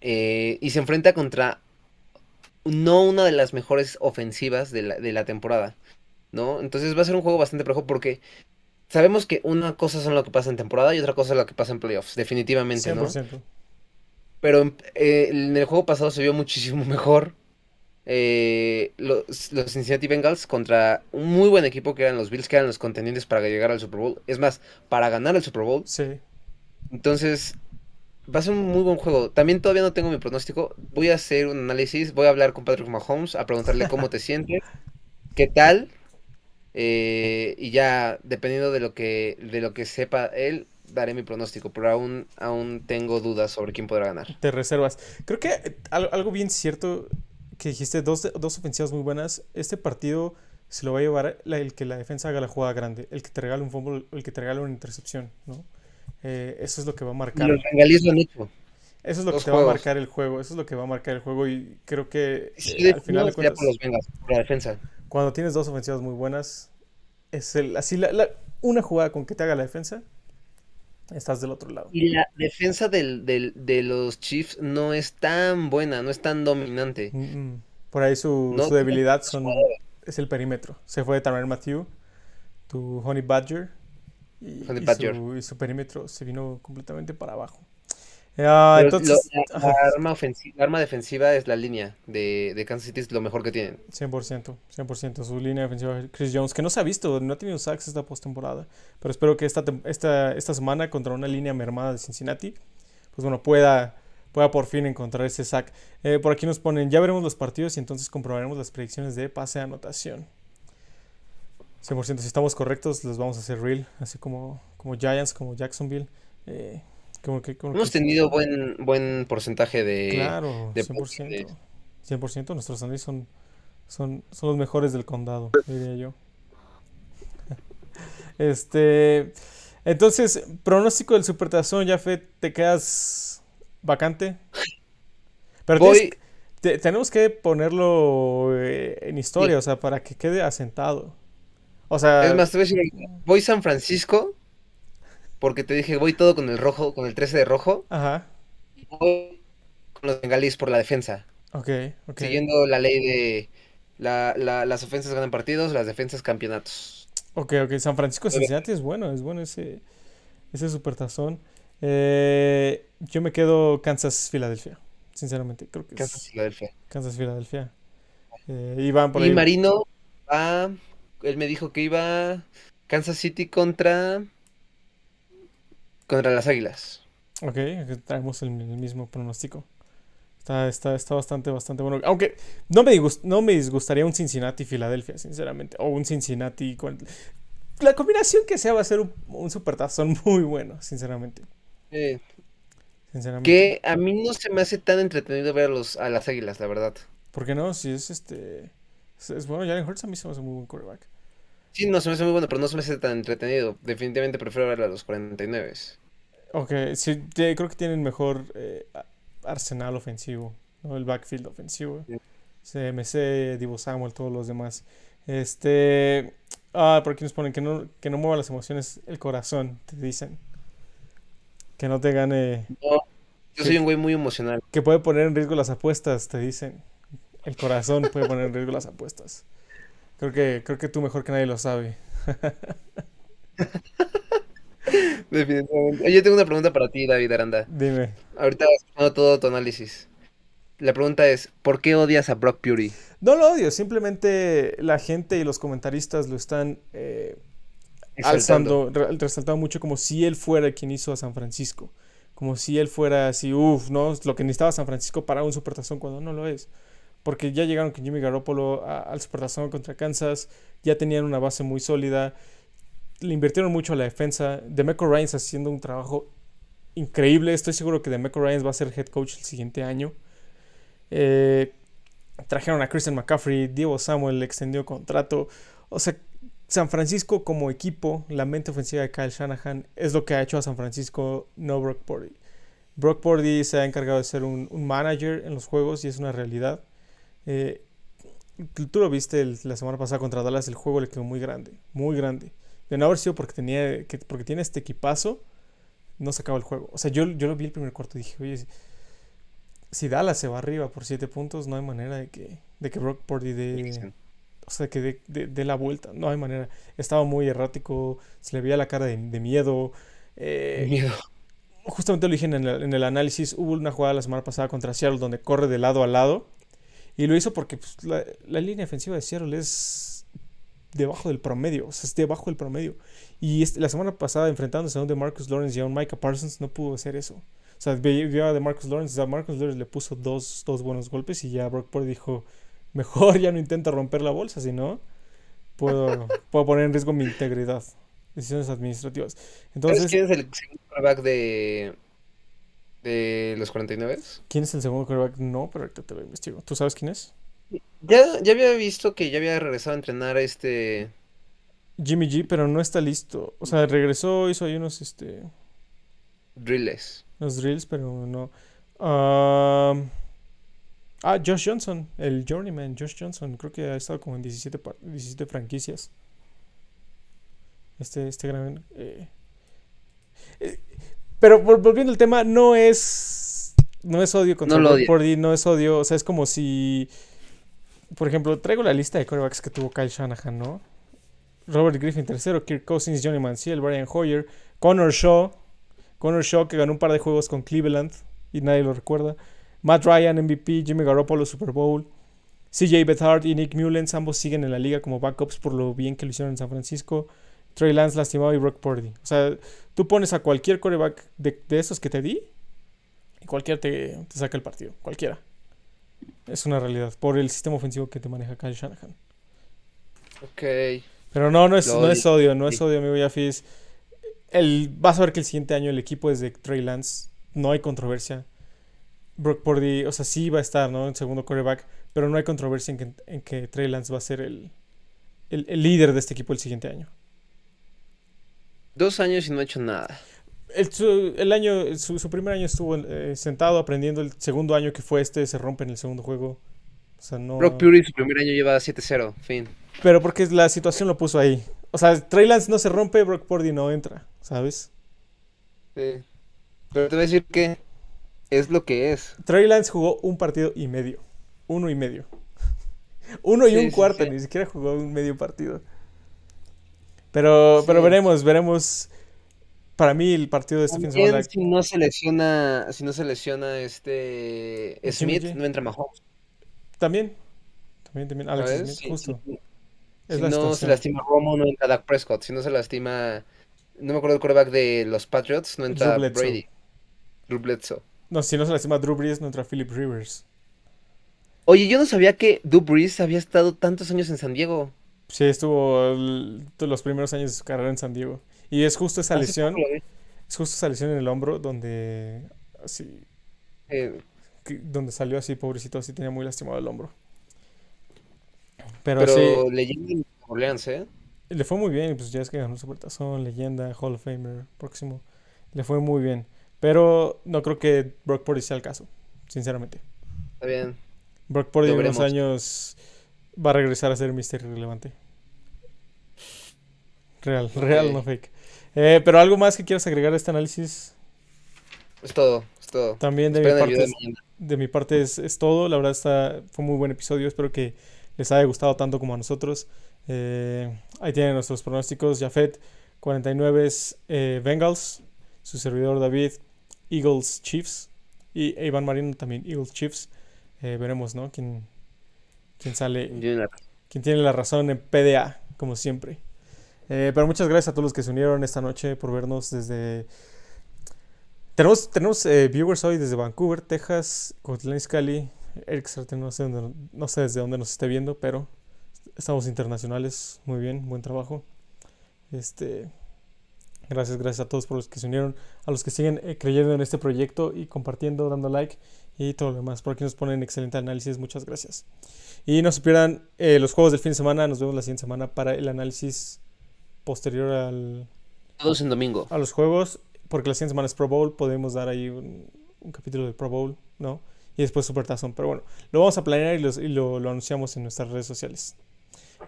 eh, y se enfrenta contra no una de las mejores ofensivas de la, de la temporada, ¿no? Entonces va a ser un juego bastante parejo porque sabemos que una cosa es lo que pasa en temporada y otra cosa es lo que pasa en playoffs, definitivamente, 100%. ¿no? Pero eh, en el juego pasado se vio muchísimo mejor eh, los, los, Cincinnati Bengals contra un muy buen equipo que eran los Bills, que eran los contendientes para llegar al Super Bowl. Es más, para ganar el Super Bowl. Sí. Entonces, va a ser un muy buen juego. También todavía no tengo mi pronóstico. Voy a hacer un análisis, voy a hablar con Patrick Mahomes, a preguntarle cómo te sientes, qué tal. Eh, y ya, dependiendo de lo que, de lo que sepa él, daré mi pronóstico, pero aún, aún tengo dudas sobre quién podrá ganar. Te reservas. Creo que algo bien cierto que dijiste dos, dos ofensivas muy buenas. Este partido se lo va a llevar la, el que la defensa haga la jugada grande, el que te regale un fumble, el que te regale una intercepción, ¿no? Eh, eso es lo que va a marcar. Los bengalíes lo han hecho. Eso es lo que te juegos. va a marcar el juego. Eso es lo que va a marcar el juego. Y creo que sí, eh, al final de cuentas, por los Bengals, por la defensa. Cuando tienes dos ofensivas muy buenas, es el, así la, la, una jugada con que te haga la defensa estás del otro lado. Y la defensa del, del- de los Chiefs no es tan buena, no es tan dominante. Mm, mm. Por ahí su, No su debilidad son, es el perímetro. Se fue de Tyrann Matthew, tu Honey Badger. Y, Honey y Badger. Su, y su perímetro se vino completamente para abajo. Ah, entonces, lo- la, arma ofensiva, la arma defensiva es la línea de, de Kansas City, es lo mejor que tienen. 100%, 100%. Su línea defensiva, Chris Jones, que no se ha visto, no ha tenido sacks esta postemporada. Pero espero que esta, esta, esta semana contra una línea mermada de Cincinnati, pues bueno, pueda, pueda por fin encontrar ese sack. Eh, por aquí nos ponen, ya veremos los partidos y entonces comprobaremos las predicciones de pase a anotación. 100%, si estamos correctos, los vamos a hacer real, así como, como Giants, como Jacksonville. eh, como que, como Hemos que- tenido buen, buen porcentaje de... Claro, de 100%. 100%. Nuestros análisis son, son, son los mejores del condado, diría yo. Este. Entonces, pronóstico del Supertazón, ya te quedas vacante. Pero Voy, tienes- te- tenemos que ponerlo eh, en historia, o sea, para que quede asentado. O sea, es más, te voy a decir, voy San Francisco, porque te dije, voy todo con el rojo, con el 13 de rojo, ajá, y voy con los bengalíes por la defensa, ok, ok. siguiendo la ley de la- la- las ofensas ganan partidos, las defensas campeonatos. Ok, ok. San Francisco Cincinnati es bueno, es bueno ese, ese supertazón. Eh, yo me quedo Kansas Filadelfia, sinceramente. Creo que Kansas, es Filadelfia. Kansas Filadelfia. Eh, por Y ahí. Marino va, él me dijo que iba Kansas City contra contra las Águilas. Ok, traemos el, el mismo pronóstico. Está, está, está bastante, bastante bueno. Aunque no me, disgust- no me disgustaría un Cincinnati-Filadelfia, sinceramente. O un Cincinnati con... La combinación que sea va a ser un, un supertazón muy bueno, sinceramente. Eh, Sinceramente. que a mí no se me hace tan entretenido ver a los a las Águilas, la verdad. ¿Por qué no? Si es este... Es, es bueno, Jalen Hurts a mí se me hace muy buen quarterback. Sí, no se me hace muy bueno, pero no se me hace tan entretenido. Definitivamente prefiero ver a los 49. Ok, sí, creo que tienen mejor eh, arsenal ofensivo, ¿no? El backfield ofensivo. Sí. CMC, Divo Samuel, todos los demás. Este. Ah, por aquí nos ponen que no, que no mueva las emociones el corazón, te dicen. Que no te gane. No, yo soy un güey muy emocional. Que puede poner en riesgo las apuestas, te dicen. El corazón puede poner en riesgo las apuestas. Creo que, creo que tú mejor que nadie lo sabe. Definitivamente. Yo tengo una pregunta para ti, David Aranda. Dime. Ahorita escuchando todo tu análisis. La pregunta es, ¿por qué odias a Brock Purdy? No lo odio, simplemente la gente y los comentaristas lo están eh, alzando, re- resaltando mucho como si él fuera quien hizo a San Francisco. Como si él fuera así, uff, ¿no? Lo que necesitaba San Francisco para un supertazón cuando no lo es. Porque ya llegaron con Jimmy Garoppolo al supertazón contra Kansas, ya tenían una base muy sólida, le invirtieron mucho a la defensa. Demeco Ryans haciendo un trabajo increíble. Estoy seguro que Demeco Ryans va a ser head coach el siguiente año. Eh, trajeron a Christian McCaffrey, Diego Samuel le extendió contrato. O sea, San Francisco como equipo, la mente ofensiva de Kyle Shanahan es lo que ha hecho a San Francisco no Brock Purdy. Brock Purdy se ha encargado de ser un, manager en los juegos y es una realidad. Eh, tú lo viste la semana pasada contra Dallas, el juego le quedó muy grande, muy grande. De no haber sido porque tenía que, porque tiene este equipazo, no se acaba el juego. O sea, yo, yo lo vi el primer cuarto y dije, oye, si, Dallas se va arriba por 7 puntos, no hay manera de que, de que Brock Purdy dé, o sea, que dé dé- dé la vuelta. No hay manera. Estaba muy errático, se le veía la cara de, de miedo. eh, Miedo. justamente lo dije en el, en el análisis, hubo una jugada la semana pasada contra Seattle donde corre de lado a lado y lo hizo porque pues, la, la línea defensiva de Seattle es debajo del promedio, o sea, es debajo del promedio. Y este- la semana pasada enfrentándose a un de Marcus Lawrence y a un Micah Parsons no pudo hacer eso. O sea, vio a de Marcus Lawrence, a Marcus Lawrence le puso dos, dos buenos golpes y ya Brock Purdy dijo, mejor ya no intenta romper la bolsa, si no, puedo, puedo poner en riesgo mi integridad. Decisiones administrativas. ¿Sabes Entonces, quién es el segundo quarterback de, de los 49? ¿Quién es el segundo quarterback? No, pero ahorita te lo investigo. ¿Tú sabes quién es? Ya, ya había visto que ya había regresado a entrenar a este... Jimmy G, pero no está listo. O sea, regresó, hizo ahí unos, este, Drills. unos drills, pero no. Am, ah, Josh Johnson, el Journeyman, Josh Johnson. Creo que ha estado como en 17, par- 17 franquicias. Este, este gran... eh, eh, Pero vol- volviendo al tema, no es. No es odio contra No Brock. Purdy, no es odio. O sea, es como si. Por ejemplo, traigo la lista de corebacks que tuvo Kyle Shanahan, ¿no? Robert Griffin tercero, Kirk Cousins, Johnny Manziel, Brian Hoyer, Connor Shaw. Connor Shaw que ganó un par de juegos con Cleveland y nadie lo recuerda. Matt Ryan, MVP, Jimmy Garoppolo, Super Bowl. CJ Beathard y Nick Mullens, ambos siguen en la liga como backups por lo bien que lo hicieron en San Francisco. Trey Lance lastimado y Brock Purdy. O sea, tú pones a cualquier coreback de, esos que te di y cualquiera te saca el partido. Cualquiera. Es una realidad. Por el sistema ofensivo que te maneja Kyle Shanahan. Ok. Pero no, no es, no es odio, no es odio, amigo Yafis. El, vas a ver que el siguiente año el equipo es de Trey Lance. No hay controversia. Brock Purdy, o sea, sí va a estar, ¿no? En segundo coreback. Pero no hay controversia en que, en que Trey Lance va a ser el, el, el líder de este equipo el siguiente año. Dos años y no ha hecho nada. El, su, el año, su, su primer año estuvo eh, sentado aprendiendo. El segundo año que fue este se rompe en el segundo juego. O sea, no. Brock Purdy su primer año lleva 7-0. Fin. Pero porque la situación lo puso ahí. O sea, Trey Lance no se rompe, Brock Purdy no entra, ¿sabes? Sí. Pero te voy a decir que es lo que es. Trey Lance jugó un partido y medio. Uno y medio. Uno y Sí, un cuarto, sí. ni siquiera jugó un medio partido. Pero, pero veremos, veremos. Para mí el partido de este fin de semana. Si no se lesiona, si no se lesiona este Smith, no entra Mahomes. También. También, también. Alex ¿sabes? Smith, justo. si- Es Si la no se lastima Romo, no entra Dak Prescott. Si no se lastima, no me acuerdo el quarterback de los Patriots, no entra. Brady. Drew Bledsoe. No, si no se lastima Drew Brees, no entra Philip Rivers. Oye, yo no sabía que Drew Brees había estado tantos años en San Diego. Sí, estuvo el- los primeros años de su carrera en San Diego. Y es justo esa Hace lesión, es justo esa lesión en el hombro donde así, Eh, donde salió así, pobrecito, así tenía muy lastimado el hombro. Pero, pero sí, leyenda Orleans, ¿eh? le fue muy bien, pues ya es que ganó su Supertazón, leyenda, Hall of Famer, próximo. Le fue muy bien. Pero no creo que Brock Purdy sea el caso, sinceramente. Está bien. Brock Purdy en unos años va a regresar a ser Mr. Irrelevante. Real, real, Ok. no fake. Eh, pero algo más que quieras agregar a este análisis. Es todo, es todo. También de mi parte, de es, mi parte es, es todo. La verdad está, fue un muy buen episodio. Espero que les haya gustado tanto como a nosotros. Eh, ahí tienen nuestros pronósticos. Jafet, 49 eh, Bengals. Su servidor David, Eagles Chiefs. Y Iván Marino también, Eagles Chiefs. Eh, veremos, ¿no? ¿Quién, quién sale? Quien tiene la razón en PDA, como siempre. Eh, pero muchas gracias a todos los que se unieron esta noche por vernos desde... Tenemos, tenemos eh, viewers hoy desde Vancouver, Texas, Cotlán Izcalli, Eric Sartén, no sé, no sé desde dónde nos esté viendo, pero estamos internacionales, muy bien, buen trabajo. Este, gracias, gracias a todos por los que se unieron, a los que siguen eh, creyendo en este proyecto y compartiendo, dando like y todo lo demás. Por aquí nos ponen excelente análisis, muchas gracias. Y no se pierdan eh, los juegos del fin de semana. Nos vemos la siguiente semana para el análisis posterior al, Todos en domingo. a los juegos. Porque la siguiente semana es Pro Bowl. Podemos dar ahí un, un capítulo del Pro Bowl, ¿no? Y después Super Tazón. Pero bueno, lo vamos a planear y, los- y lo, lo anunciamos en nuestras redes sociales.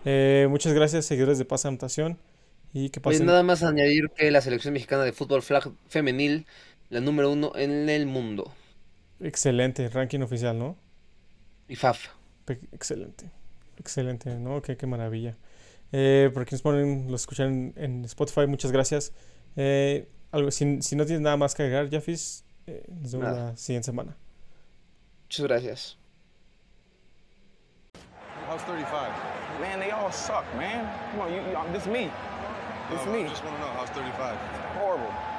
Eh, muchas gracias, seguidores de Pasa Anotación. Y que Pues pasen. nada más añadir que la selección mexicana de fútbol flag femenil, la número uno en el mundo. Excelente, ranking oficial, ¿no? Y FAF. Excelente. Excelente, ¿no? Qué, qué maravilla. Eh, por quienes ponen, los escuchan en Spotify, muchas gracias. Eh, algo, si, si no tienes nada más que agregar, Jeffis, eh, nos vemos Nada. la siguiente semana. Muchas gracias. How's 35? Man, they all suck, man. Come on, you, you, this me. This me. want to know, how's 35? Horrible.